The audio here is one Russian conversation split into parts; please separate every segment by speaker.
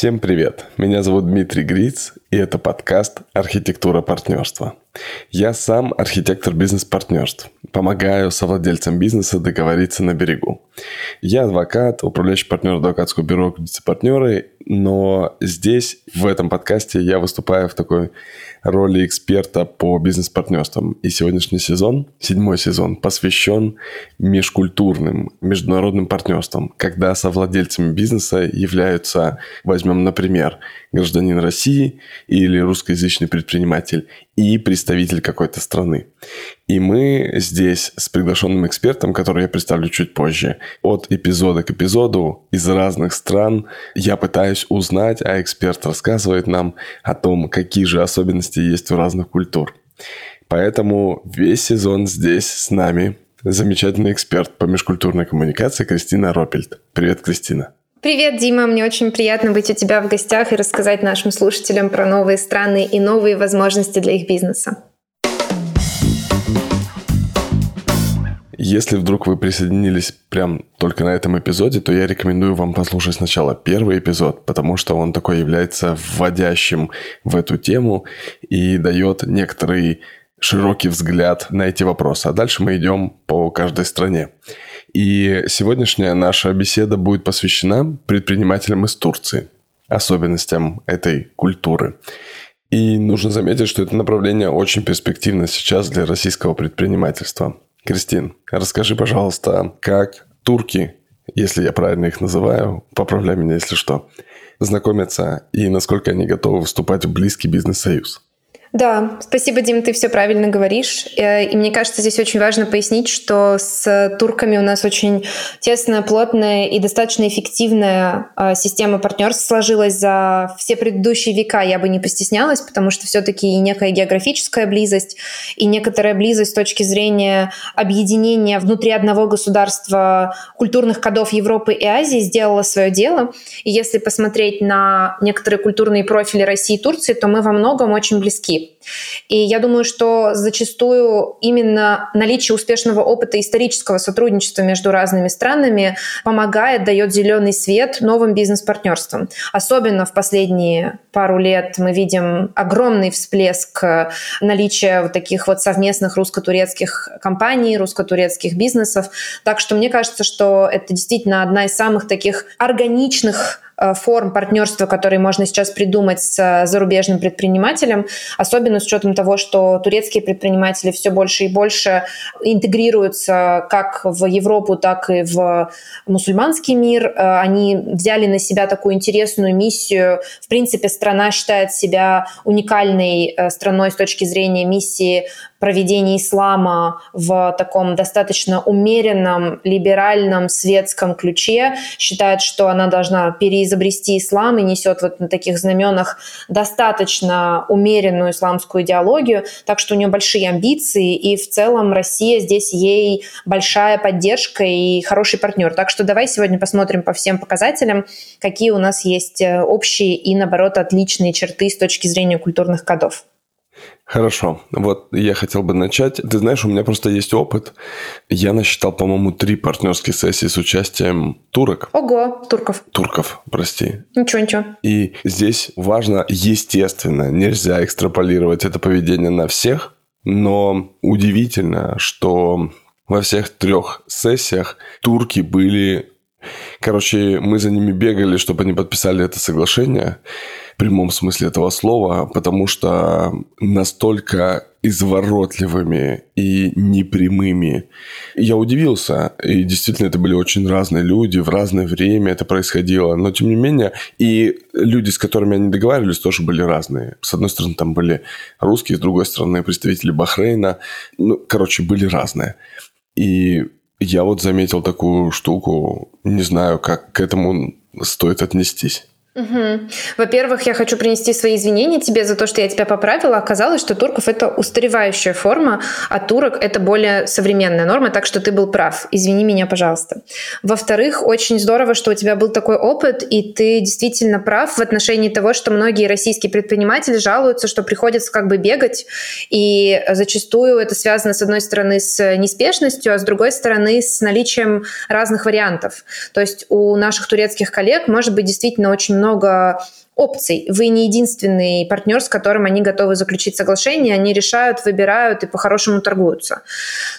Speaker 1: Всем привет! Меня зовут Дмитрий Гриц, и это подкаст «Архитектура партнерства». Я сам архитектор бизнес-партнерств. Помогаю совладельцам бизнеса договориться на берегу. Я адвокат, управляющий партнер адвокатского бюро «Партнеры», но здесь, в этом подкасте, я выступаю в такой роли эксперта по бизнес-партнерствам. И сегодняшний сезон, седьмой сезон, посвящен межкультурным, международным партнерствам, когда совладельцами бизнеса являются, возьмем, например, гражданин России или русскоязычный предприниматель и представитель какой-то страны. И мы здесь с приглашенным экспертом, который я представлю чуть позже, от эпизода к эпизоду из разных стран я пытаюсь узнать, а эксперт рассказывает нам о том, какие же особенности есть у разных культур. Поэтому весь сезон здесь с нами замечательный эксперт по межкультурной коммуникации Кристина Ропельд. Привет, Кристина.
Speaker 2: Привет, Дима. Мне очень приятно быть у тебя в гостях и рассказать нашим слушателям про новые страны и новые возможности для их бизнеса.
Speaker 1: Если вдруг вы присоединились прям только на этом эпизоде, то я рекомендую вам послушать сначала первый эпизод, потому что он такой является вводящим в эту тему и дает некоторый широкий взгляд на эти вопросы. А дальше мы идем по каждой стране. И сегодняшняя наша беседа будет посвящена предпринимателям из Турции, особенностям этой культуры. И нужно заметить, что это направление очень перспективно сейчас для российского предпринимательства. Кристин, расскажи, пожалуйста, как турки, если я правильно их называю, поправляй меня, если что, знакомятся и насколько они готовы вступать в близкий бизнес-союз?
Speaker 2: Да, спасибо, Дим, ты все правильно говоришь. Э, и мне кажется, здесь очень важно пояснить, что с турками у нас очень тесная, плотная и достаточно эффективная а, система партнерств сложилась за все предыдущие века. Я бы не постеснялась, потому что все-таки и некая географическая близость, и некоторая близость с точки зрения объединения внутри одного государства культурных кодов Европы и Азии сделала свое дело. И если посмотреть на некоторые культурные профили России и Турции, то мы во многом очень близки. И я думаю, что зачастую именно наличие успешного опыта исторического сотрудничества между разными странами помогает, дает зеленый свет новым бизнес-партнерствам. Особенно в последние пару лет мы видим огромный всплеск наличия вот таких вот совместных русско-турецких компаний, русско-турецких бизнесов. Так что мне кажется, что это действительно одна из самых таких органичных форм партнерства, которые можно сейчас придумать с э, зарубежным предпринимателем, особенно с учетом того, что турецкие предприниматели все больше и больше интегрируются как в Европу, так и в мусульманский мир. Э, они взяли на себя такую интересную миссию. В принципе, страна считает себя уникальной страной с точки зрения миссии проведения ислама в таком достаточно умеренном, либеральном, светском ключе, считает, что она должна переизобрести ислам и несет вот на таких знаменах достаточно умеренную исламскую идеологию, так что у нее большие амбиции, и в целом Россия здесь ей большая поддержка и хороший партнер. Так что давай сегодня посмотрим по всем показателям, какие у нас есть э, общие и, наоборот, отличные черты с точки зрения культурных кодов.
Speaker 1: Хорошо. Вот я хотел бы начать. Ты знаешь, у меня просто есть опыт. Я насчитал, по-моему, три партнерские сессии с участием турок.
Speaker 2: Ого, турков.
Speaker 1: Турков, прости.
Speaker 2: Ничего, ничего.
Speaker 1: И здесь важно, естественно, нельзя экстраполировать это поведение на всех, но удивительно, что во всех трех сессиях турки были... Короче, мы за ними бегали, чтобы они подписали это соглашение прямом смысле этого слова, потому что настолько изворотливыми и непрямыми. Я удивился, и действительно это были очень разные люди, в разное время это происходило, но тем не менее и люди, с которыми они договаривались, тоже были разные. С одной стороны там были русские, с другой стороны представители Бахрейна, ну, короче, были разные. И я вот заметил такую штуку, не знаю, как к этому стоит отнестись.
Speaker 2: Угу. Во-первых, я хочу принести свои извинения тебе за то, что я тебя поправила. Оказалось, что турков это устаревающая форма, а турок это более современная норма, так что ты был прав. Извини меня, пожалуйста. Во-вторых, очень здорово, что у тебя был такой опыт, и ты действительно прав в отношении того, что многие российские предприниматели жалуются, что приходится как бы бегать, и зачастую это связано, с одной стороны, с неспешностью, а с другой стороны, с наличием разных вариантов. То есть у наших турецких коллег может быть действительно очень много опций. Вы не единственный партнер, с которым они готовы заключить соглашение, они решают, выбирают и по-хорошему торгуются.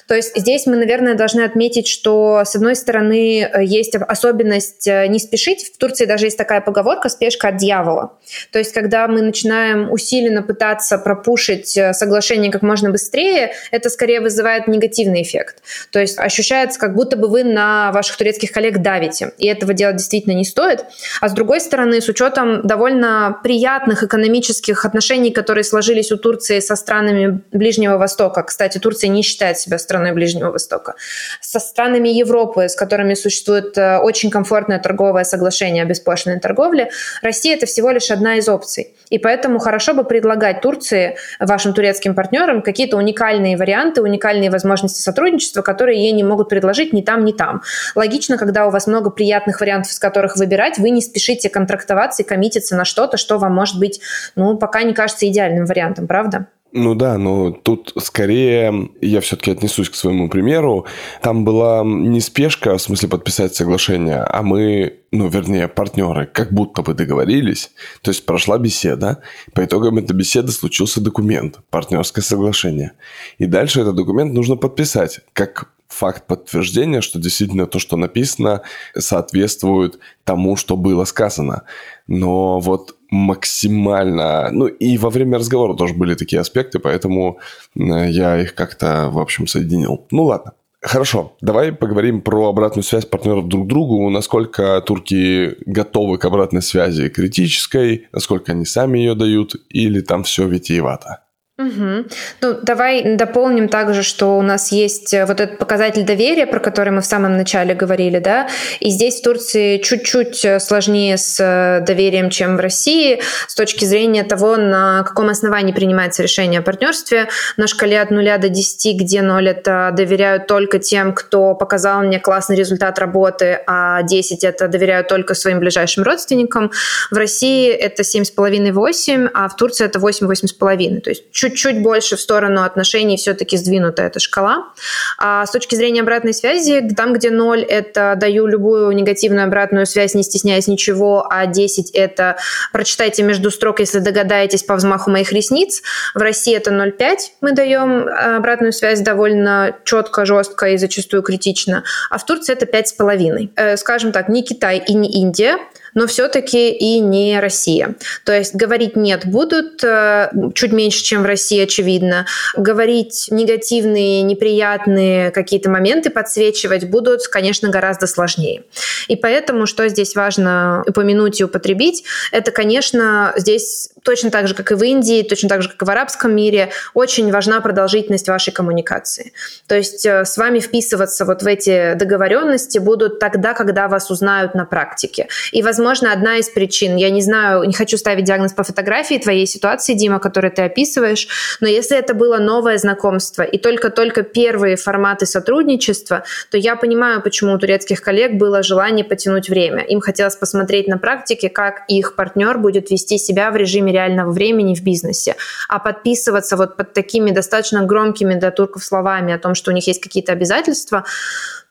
Speaker 2: То есть здесь мы, наверное, должны отметить, что, с одной стороны, есть особенность э, не спешить. В Турции даже есть такая поговорка «спешка от дьявола». То есть когда мы начинаем усиленно пытаться пропушить э, соглашение как можно быстрее, это скорее вызывает негативный эффект. То есть ощущается, как будто бы вы на ваших турецких коллег давите. И этого делать действительно не стоит. А с другой стороны, с учетом довольно довольно приятных экономических отношений, которые сложились у Турции со странами Ближнего Востока. Кстати, Турция не считает себя страной Ближнего Востока. Со странами Европы, с которыми существует э, очень комфортное торговое соглашение о беспошлиной торговле, Россия – это всего лишь одна из опций. И поэтому хорошо бы предлагать Турции, вашим турецким партнерам, какие-то уникальные варианты, уникальные возможности сотрудничества, которые ей не могут предложить ни там, ни там. Логично, когда у вас много приятных вариантов, из которых выбирать, вы не спешите контрактоваться и коммититься на что-то, что вам может быть, ну, пока не кажется идеальным вариантом, правда?
Speaker 1: Ну да, но тут скорее я все-таки отнесусь к своему примеру. Там была не спешка, в смысле подписать соглашение, а мы, ну вернее, партнеры, как будто бы договорились. То есть прошла беседа. По итогам этой беседы случился документ, партнерское соглашение. И дальше этот документ нужно подписать, как факт подтверждения, что действительно то, что написано, соответствует тому, что было сказано. Но вот максимально... Ну, и во время разговора тоже были такие аспекты, поэтому э, я их как-то, в общем, соединил. Ну, ладно. Хорошо, давай поговорим про обратную связь партнеров друг другу, насколько турки готовы к обратной связи критической, насколько они сами ее дают, или там все витиевато.
Speaker 2: Угу. Ну, давай дополним также, что у нас есть э, вот этот показатель доверия, про который мы в самом начале говорили, да, и здесь в Турции чуть-чуть э, сложнее с э, доверием, чем в России, с точки зрения того, на каком основании принимается решение о партнерстве. На шкале от 0 до 10, где 0 это доверяют только тем, кто показал мне классный результат работы, а 10 это доверяют только своим ближайшим родственникам. В России это 7,5-8, а в Турции это 8-8,5, то есть чуть чуть-чуть больше в сторону отношений все-таки сдвинута эта шкала. А с точки зрения обратной связи, там, где 0 – это даю любую негативную обратную связь, не стесняясь ничего, а 10 – это прочитайте между строк, если догадаетесь по взмаху моих ресниц. В России это 0,5 мы даем э, обратную связь довольно четко, жестко и зачастую критично. А в Турции это 5,5. Э, скажем так, не Китай и не Индия – но все-таки и не Россия. То есть говорить «нет» будут э, чуть меньше, чем в России, очевидно. Говорить негативные, неприятные какие-то моменты подсвечивать будут, конечно, гораздо сложнее. И поэтому, что здесь важно упомянуть и употребить, это, конечно, здесь точно так же, как и в Индии, точно так же, как и в арабском мире, очень важна продолжительность вашей коммуникации. То есть э, с вами вписываться вот в эти договоренности будут тогда, когда вас узнают на практике. И, возможно, одна из причин, я не знаю, не хочу ставить диагноз по фотографии твоей ситуации, Дима, которую ты описываешь, но если это было новое знакомство и только-только первые форматы сотрудничества, то я понимаю, почему у турецких коллег было желание потянуть время. Им хотелось посмотреть на практике, как их партнер будет вести себя в режиме реального времени в бизнесе. А подписываться вот под такими достаточно громкими для турков словами о том, что у них есть какие-то обязательства,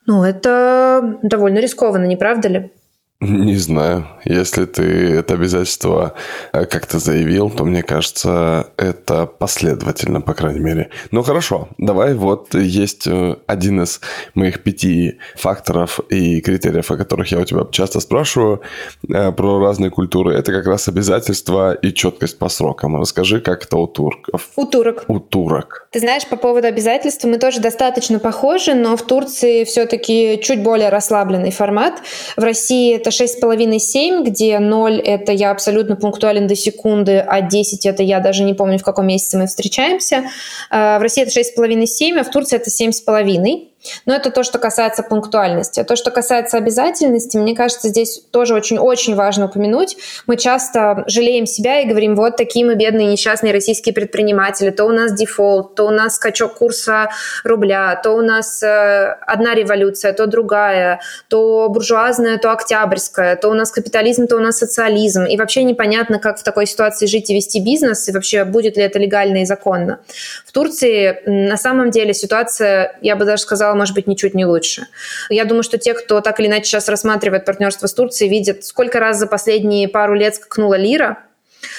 Speaker 2: ну, это довольно рискованно, не правда ли?
Speaker 1: Не знаю. Если ты это обязательство э, как-то заявил, то мне кажется, это последовательно, по крайней мере. Ну хорошо, давай вот есть э, один из моих пяти факторов и критериев, о которых я у тебя часто спрашиваю э, про разные культуры. Это как раз обязательства и четкость по срокам. Расскажи, как это у турков.
Speaker 2: У турок.
Speaker 1: У турок.
Speaker 2: Ты знаешь, по поводу обязательств мы тоже достаточно похожи, но в Турции все-таки чуть более расслабленный формат. В России это это 6,5-7, где 0 — это я абсолютно пунктуален до секунды, а 10 — это я даже не помню, в каком месяце мы встречаемся. А, в России это 6,5-7, а в Турции это 7,5. Но это то, что касается пунктуальности. А то, что касается обязательности, мне кажется, здесь тоже очень-очень важно упомянуть. Мы часто жалеем себя и говорим, вот такие мы бедные несчастные российские предприниматели. То у нас дефолт, то у нас скачок курса рубля, то у нас э, одна революция, то другая, то буржуазная, то октябрьская, то у нас капитализм, то у нас социализм. И вообще непонятно, как в такой ситуации жить и вести бизнес, и вообще будет ли это легально и законно. В Турции на самом деле ситуация, я бы даже сказала, сказала, может быть, ничуть не лучше. Я думаю, что те, кто так или иначе сейчас рассматривает партнерство с Турцией, видят, сколько раз за последние пару лет скакнула лира,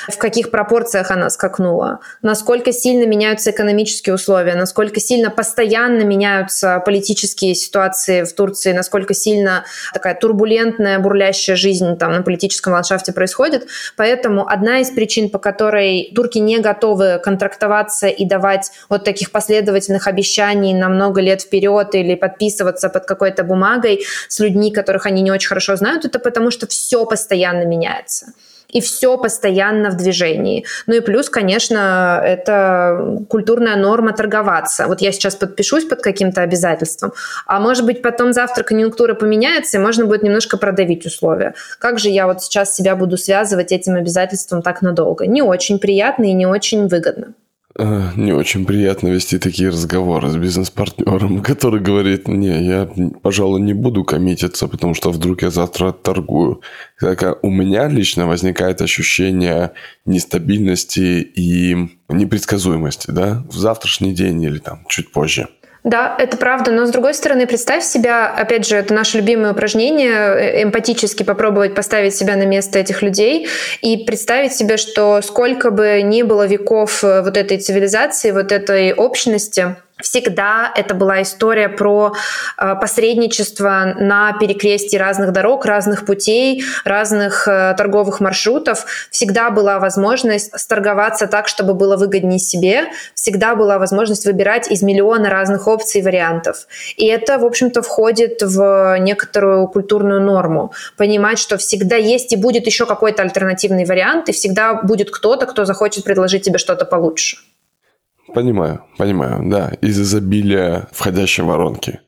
Speaker 2: в каких пропорциях она скакнула, насколько сильно меняются экономические условия, насколько сильно постоянно меняются политические ситуации в Турции, насколько сильно такая турбулентная, бурлящая жизнь там на политическом ландшафте происходит. Поэтому одна из причин, по которой турки не готовы контрактоваться и давать вот таких последовательных обещаний на много лет вперед или подписываться под какой-то бумагой с людьми, которых они не очень хорошо знают, это потому что все постоянно меняется и все постоянно в движении. Ну и плюс, конечно, это культурная норма торговаться. Вот я сейчас подпишусь под каким-то обязательством, а может быть потом завтра конъюнктура поменяется, и можно будет немножко продавить условия. Как же я вот сейчас себя буду связывать этим обязательством так надолго? Не очень приятно и не очень выгодно.
Speaker 1: Э, не очень приятно вести такие разговоры с бизнес-партнером, который говорит, не, я, пожалуй, не буду коммититься, потому что вдруг я завтра торгую. Так, у меня лично возникает ощущение нестабильности и непредсказуемости, да, в завтрашний день или там чуть позже.
Speaker 2: Да, это правда, но с другой стороны, представь себя, опять же, это наше любимое упражнение, э, эмпатически попробовать поставить себя на место этих людей и представить себе, что сколько бы ни было веков э, вот этой цивилизации, вот этой общности, Всегда это была история про э, посредничество на перекрестии разных дорог, разных путей, разных э, торговых маршрутов. Всегда была возможность сторговаться так, чтобы было выгоднее себе. Всегда была возможность выбирать из миллиона разных опций и вариантов. И это, в общем-то, входит в некоторую культурную норму. Понимать, что всегда есть и будет еще какой-то альтернативный вариант, и всегда будет кто-то, кто захочет предложить тебе что-то получше.
Speaker 1: Понимаю, понимаю, да, из изобилия входящей воронки.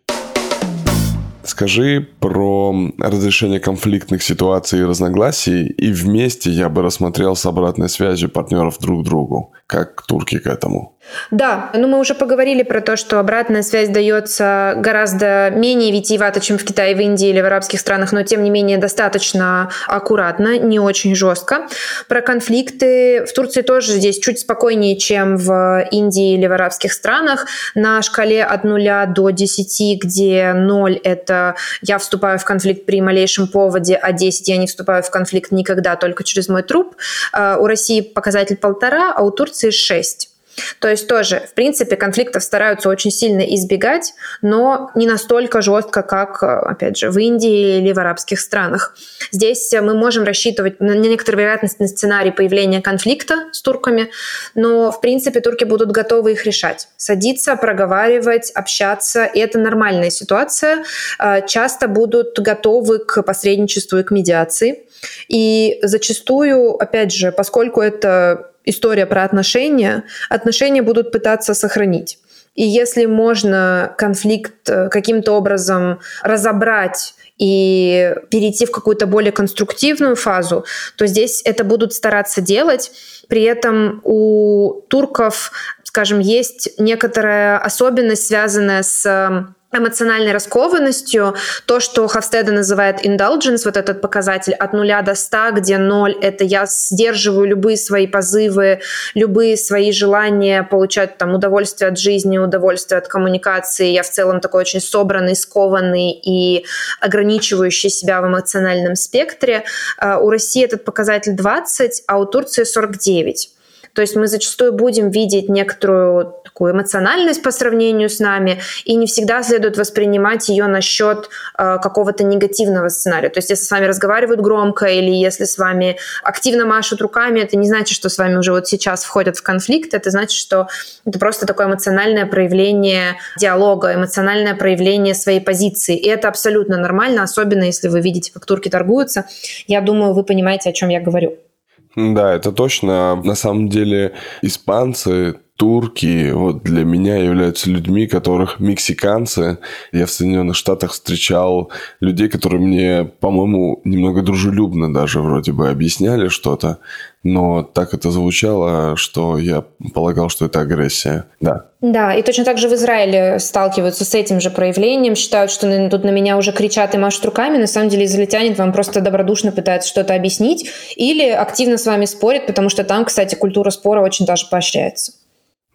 Speaker 1: Скажи про разрешение конфликтных ситуаций и разногласий, и вместе я бы рассмотрел с обратной связью партнеров друг другу. Как турки к этому?
Speaker 2: Да, ну мы уже поговорили про то, что обратная связь дается гораздо менее витиевато, чем в Китае, в Индии или в арабских странах, но тем не менее достаточно аккуратно, не очень жестко. Про конфликты в Турции тоже здесь чуть спокойнее, чем в Индии или в арабских странах. На шкале от 0 до 10, где 0 — это я вступаю в конфликт при малейшем поводе, а 10 я не вступаю в конфликт никогда, только через мой труп. А, у России показатель полтора, а у Турции 6. То есть тоже, в принципе, конфликтов стараются очень сильно избегать, но не настолько жестко, как, опять же, в Индии или в арабских странах. Здесь мы можем рассчитывать на некоторую вероятность на сценарий появления конфликта с турками, но, в принципе, турки будут готовы их решать. Садиться, проговаривать, общаться, и это нормальная ситуация. А, часто будут готовы к посредничеству и к медиации. И зачастую, опять же, поскольку это история про отношения, отношения будут пытаться сохранить. И если можно конфликт э, каким-то образом разобрать и перейти в какую-то более конструктивную фазу, то здесь это будут стараться делать. При этом у турков, скажем, есть некоторая особенность, связанная с эмоциональной раскованностью, то, что Хавстеда называет indulgence, вот этот показатель от нуля до ста, где ноль — это я сдерживаю любые свои позывы, любые свои желания получать там удовольствие от жизни, удовольствие от коммуникации. Я в целом такой очень собранный, скованный и ограничивающий себя в эмоциональном спектре. А у России этот показатель 20, а у Турции 49. То есть мы зачастую будем видеть некоторую такую эмоциональность по сравнению с нами, и не всегда следует воспринимать ее насчет э, какого-то негативного сценария. То есть если с вами разговаривают громко или если с вами активно машут руками, это не значит, что с вами уже вот сейчас входят в конфликт, это значит, что это просто такое эмоциональное проявление диалога, эмоциональное проявление своей позиции. И это абсолютно нормально, особенно если вы видите, как турки торгуются. Я думаю, вы понимаете, о чем я говорю.
Speaker 1: Да, это точно. На самом деле испанцы турки вот для меня являются людьми, которых мексиканцы. Я в Соединенных Штатах встречал людей, которые мне, по-моему, немного дружелюбно даже вроде бы объясняли что-то, но так это звучало, что я полагал, что это агрессия. Да.
Speaker 2: Да, и точно так же в Израиле сталкиваются с этим же проявлением, считают, что тут на меня уже кричат и машут руками, на самом деле израильтянин вам просто добродушно пытается что-то объяснить или активно с вами спорит, потому что там, кстати, культура спора очень даже поощряется.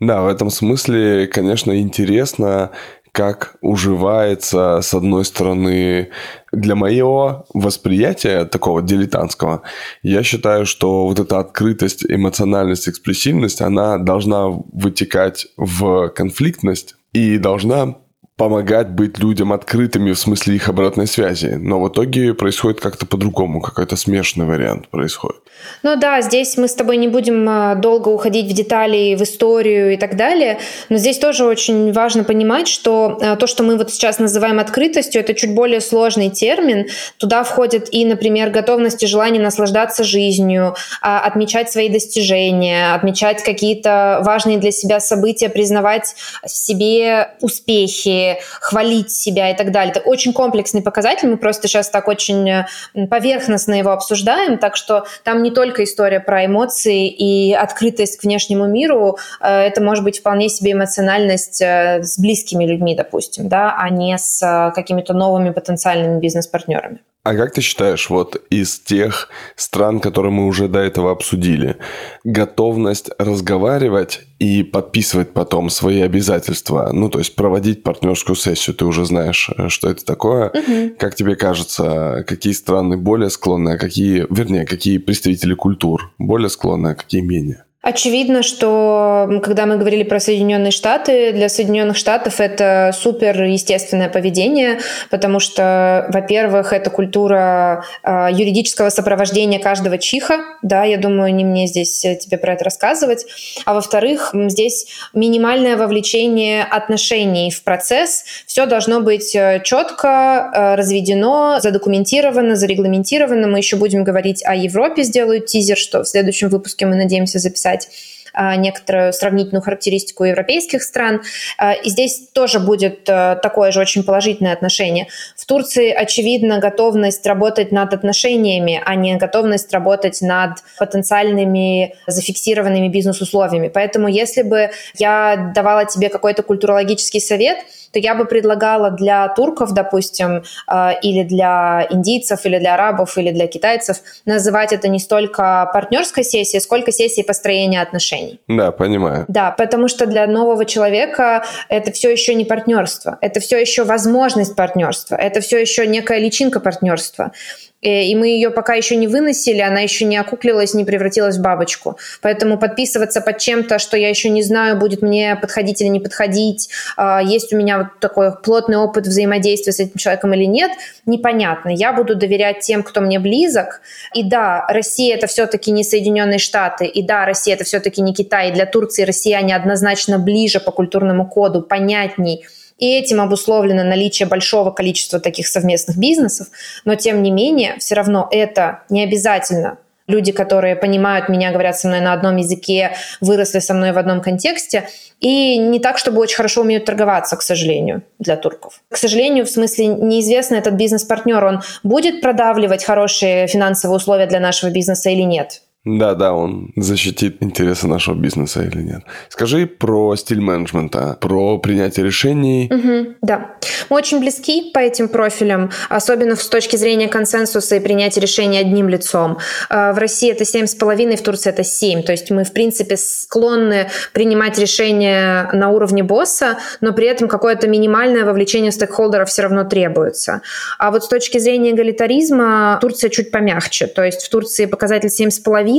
Speaker 1: Да, в этом смысле, конечно, интересно, как уживается, с одной стороны, для моего восприятия такого дилетантского, я считаю, что вот эта открытость, эмоциональность, экспрессивность, она должна вытекать в конфликтность и должна помогать быть людям открытыми в смысле их обратной связи. Но в итоге происходит как-то по-другому, какой-то смешанный вариант происходит.
Speaker 2: Ну да, здесь мы с тобой не будем а, долго уходить в детали, в историю и так далее, но здесь тоже очень важно понимать, что а, то, что мы вот сейчас называем открытостью, это чуть более сложный термин. Туда входит и, например, готовность и желание наслаждаться жизнью, а, отмечать свои достижения, отмечать какие-то важные для себя события, признавать в себе успехи, хвалить себя и так далее. Это очень комплексный показатель, мы просто сейчас так очень поверхностно его обсуждаем, так что там не только история про эмоции и открытость к внешнему миру, э, это может быть вполне себе эмоциональность э, с близкими людьми, допустим, да, а не с э, какими-то новыми потенциальными бизнес-партнерами.
Speaker 1: А как ты считаешь, вот из тех стран, которые мы уже до этого обсудили, готовность разговаривать и подписывать потом свои обязательства, ну, то есть проводить партнерскую сессию, ты уже знаешь, э, что это такое. Угу. Как тебе кажется, какие страны более склонны, а какие, вернее, какие представители культур более склонны, а какие менее?
Speaker 2: Очевидно, что когда мы говорили про Соединенные Штаты, для Соединенных Штатов это супер естественное поведение, потому что, во-первых, это культура э, юридического сопровождения каждого чиха, да, я думаю, не мне здесь э, тебе про это рассказывать, а во-вторых, здесь минимальное вовлечение отношений в процесс, все должно быть э, четко э, разведено, задокументировано, зарегламентировано. Мы еще будем говорить о Европе, сделаю тизер, что в следующем выпуске мы надеемся записать описать а, некоторую сравнительную характеристику европейских стран. А, и здесь тоже будет э, такое же очень положительное отношение. В Турции, очевидно, готовность работать над отношениями, а не готовность работать над потенциальными зафиксированными бизнес-условиями. Поэтому если бы я давала тебе какой-то культурологический совет – то я бы предлагала для турков, допустим, э, или для индийцев, или для арабов, или для китайцев называть это не столько партнерской сессией, сколько сессией построения отношений.
Speaker 1: Да, понимаю.
Speaker 2: Да, потому что для нового человека это все еще не партнерство, это все еще возможность партнерства, это все еще некая личинка партнерства. Э, и мы ее пока еще не выносили, она еще не окуклилась, не превратилась в бабочку. Поэтому подписываться под чем-то, что я еще не знаю, будет мне подходить или не подходить, а, есть у меня вот такой плотный опыт взаимодействия с этим человеком или нет, непонятно. Я буду доверять тем, кто мне близок. И да, Россия это все-таки не Соединенные Штаты, и да, Россия это все-таки не Китай. И для Турции россияне однозначно ближе по культурному коду, понятней – и этим обусловлено наличие большого количества таких совместных бизнесов, но тем не менее, все равно это не обязательно люди, которые понимают меня, говорят со мной на одном языке, выросли со мной в одном контексте, и не так, чтобы очень хорошо умеют торговаться, к сожалению, для турков. К сожалению, в смысле неизвестно, этот бизнес-партнер, он будет продавливать хорошие финансовые условия для нашего бизнеса или нет.
Speaker 1: Да, да, он защитит интересы нашего бизнеса или нет. Скажи про стиль менеджмента, про принятие решений.
Speaker 2: Угу, да. Мы очень близки по этим профилям, особенно с точки зрения консенсуса и принятия решений одним лицом. А, в России это 7,5, в Турции это 7. То есть мы, в принципе, склонны принимать решения на уровне босса, но при этом какое-то минимальное вовлечение стейкхолдеров все равно требуется. А вот с точки зрения эгалитаризма Турция чуть помягче. То есть в Турции показатель 7,5,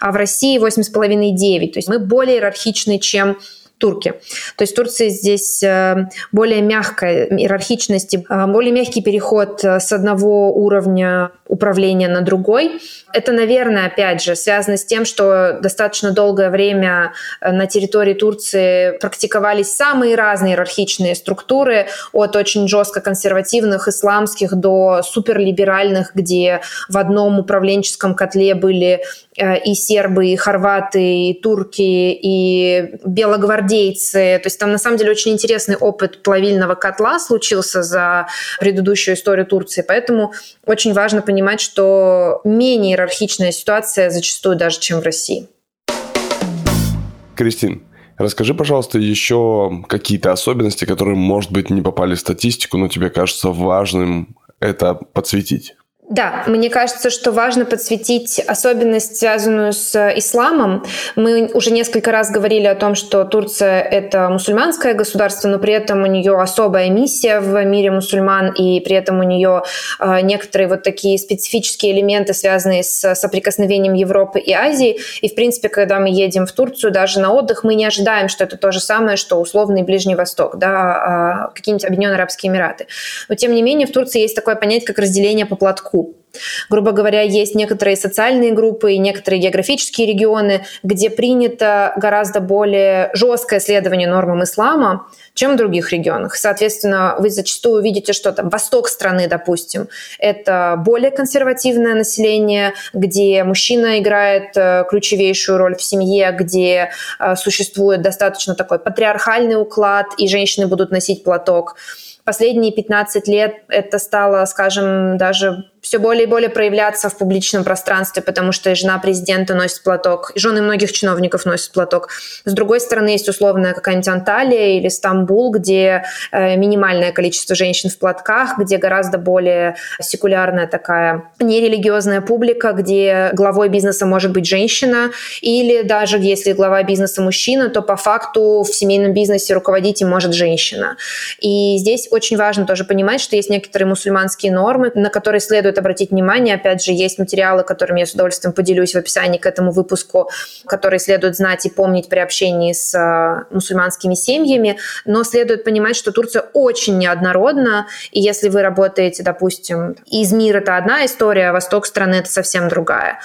Speaker 2: а в России 8,5-9. То есть мы более иерархичны, чем турки. То есть в Турции здесь э, более мягкая иерархичность, э, более мягкий переход э, с одного уровня управления на другой. Это, наверное, опять же, связано с тем, что достаточно долгое время на территории Турции практиковались самые разные иерархичные структуры, от очень жестко консервативных исламских до суперлиберальных, где в одном управленческом котле были и сербы, и хорваты, и турки, и белогвардейцы, гвардейцы. То есть там на самом деле очень интересный опыт плавильного котла случился за предыдущую историю Турции. Поэтому очень важно понимать, что менее иерархичная ситуация зачастую даже, чем в России.
Speaker 1: Кристин, Расскажи, пожалуйста, еще какие-то особенности, которые, может быть, не попали в статистику, но тебе кажется важным это подсветить.
Speaker 2: Да, мне кажется, что важно подсветить особенность, связанную с исламом. Мы уже несколько раз говорили о том, что Турция — это мусульманское государство, но при этом у нее особая миссия в мире мусульман, и при этом у нее э, некоторые вот такие специфические элементы, связанные с соприкосновением Европы и Азии. И, в принципе, когда мы едем в Турцию, даже на отдых, мы не ожидаем, что это то же самое, что условный Ближний Восток, да, э, какие-нибудь Объединенные Арабские Эмираты. Но, тем не менее, в Турции есть такое понятие, как разделение по платку Грубо говоря, есть некоторые социальные группы и некоторые географические регионы, где принято гораздо более жесткое следование нормам ислама, чем в других регионах. Соответственно, вы зачастую видите, что там восток страны, допустим, это более консервативное население, где мужчина играет э, ключевейшую роль в семье, где э, существует достаточно такой патриархальный уклад, и женщины будут носить платок. Последние 15 лет это стало, скажем, даже все более и более проявляться в публичном пространстве, потому что и жена президента носит платок, и жены многих чиновников носят платок. С другой стороны, есть условная какая-нибудь Анталия или Стамбул, где э, минимальное количество женщин в платках, где гораздо более секулярная такая нерелигиозная публика, где главой бизнеса может быть женщина, или даже если глава бизнеса мужчина, то по факту в семейном бизнесе руководить им может женщина. И здесь очень важно тоже понимать, что есть некоторые мусульманские нормы, на которые следует стоит обратить внимание. Опять же, есть материалы, которыми я с удовольствием поделюсь в описании к этому выпуску, которые следует знать и помнить при общении с э, мусульманскими семьями. Но следует понимать, что Турция очень неоднородна, и если вы работаете, допустим, Измир — это одна история, а восток страны — это совсем другая.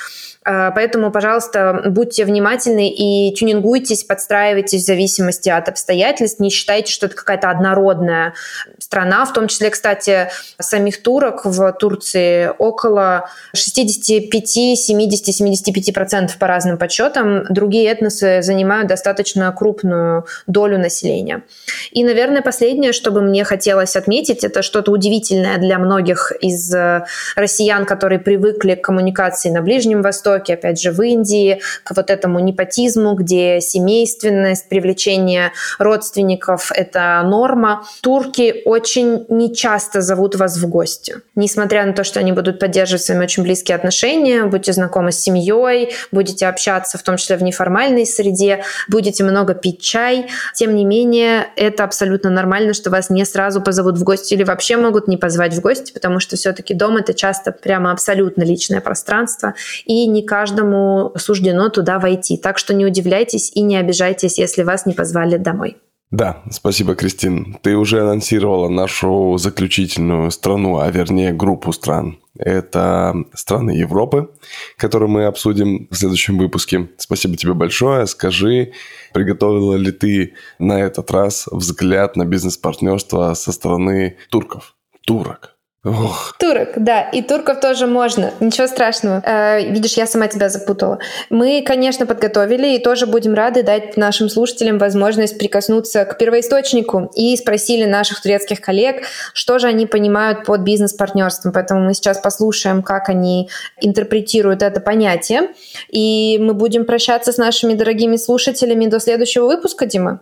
Speaker 2: А, поэтому, пожалуйста, будьте внимательны и тюнингуйтесь, подстраивайтесь в зависимости от обстоятельств. Не считайте, что это какая-то однородная страна. В том числе, кстати, самих турок в Турции около 65, 70, 75 процентов по разным подсчетам. Другие этносы занимают достаточно крупную долю населения. И, наверное, последнее, что бы мне хотелось отметить, это что-то удивительное для многих из э, россиян, которые привыкли к коммуникации на Ближнем Востоке, Востоке, опять же, в Индии, к вот этому непотизму, где семейственность, привлечение родственников – это норма. Турки очень нечасто зовут вас в гости. Несмотря на то, что они будут поддерживать с вами очень близкие отношения, будете знакомы с семьей, будете общаться, в том числе в неформальной среде, будете много пить чай. Тем не менее, это абсолютно нормально, что вас не сразу позовут в гости или вообще могут не позвать в гости, потому что все-таки дом – это часто прямо абсолютно личное пространство, и не каждому суждено туда войти. Так что не удивляйтесь и не обижайтесь, если вас не позвали домой.
Speaker 1: Да, спасибо, Кристин. Ты уже анонсировала нашу заключительную страну, а вернее группу стран. Это страны Европы, которые мы обсудим в следующем выпуске. Спасибо тебе большое. Скажи, приготовила ли ты на этот раз взгляд на бизнес-партнерство со стороны турков? Турок.
Speaker 2: Ох. Турок, да, и турков тоже можно, ничего страшного. Э, видишь, я сама тебя запутала. Мы, конечно, подготовили и тоже будем рады дать нашим слушателям возможность прикоснуться к первоисточнику и спросили наших турецких коллег, что же они понимают под бизнес-партнерством. Поэтому мы сейчас послушаем, как они интерпретируют это понятие. И мы будем прощаться с нашими дорогими слушателями до следующего выпуска, Дима.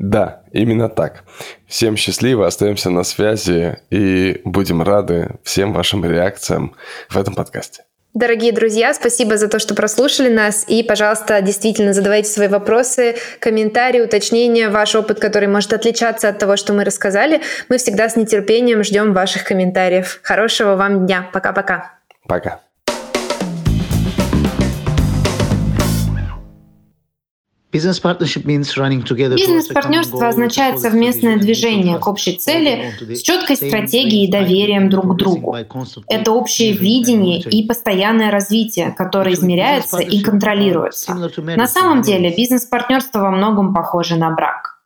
Speaker 1: Да, именно так. Всем счастливо, остаемся на связи и будем рады всем вашим реакциям в этом подкасте.
Speaker 2: Дорогие друзья, спасибо за то, что прослушали нас. И, пожалуйста, действительно задавайте свои вопросы, комментарии, уточнения, ваш опыт, который может отличаться от того, что мы рассказали. Мы всегда с нетерпением ждем ваших комментариев. Хорошего вам дня. Пока-пока.
Speaker 1: Пока. -пока. Пока.
Speaker 2: Бизнес-партнерство означает совместное движение к общей цели с четкой стратегией и доверием друг к другу. Это общее видение и постоянное развитие, которое измеряется и контролируется. На самом деле бизнес-партнерство во многом похоже на брак.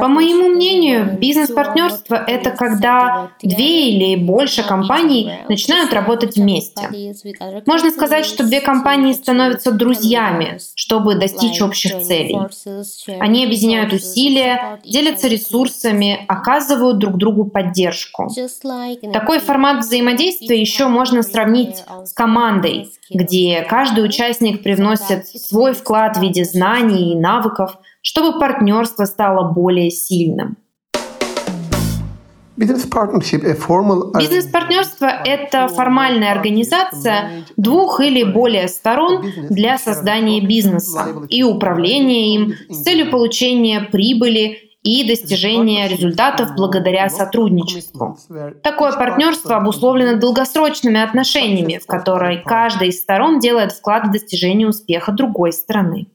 Speaker 2: По моему мнению, бизнес-партнерство — это когда две или больше компаний начинают работать вместе. Можно сказать, что две компании становятся друзьями, чтобы достичь общих целей. Они объединяют усилия, делятся ресурсами, оказывают друг другу поддержку. Такой формат взаимодействия еще можно сравнить с командой, где каждый участник привносит свой вклад в виде знаний и навыков — чтобы партнерство стало более сильным. Бизнес-партнерство – это формальная организация двух или более сторон для создания бизнеса и управления им с целью получения прибыли и достижения результатов благодаря сотрудничеству. Такое партнерство обусловлено долгосрочными отношениями, в которые каждая из сторон делает вклад в достижение успеха другой стороны.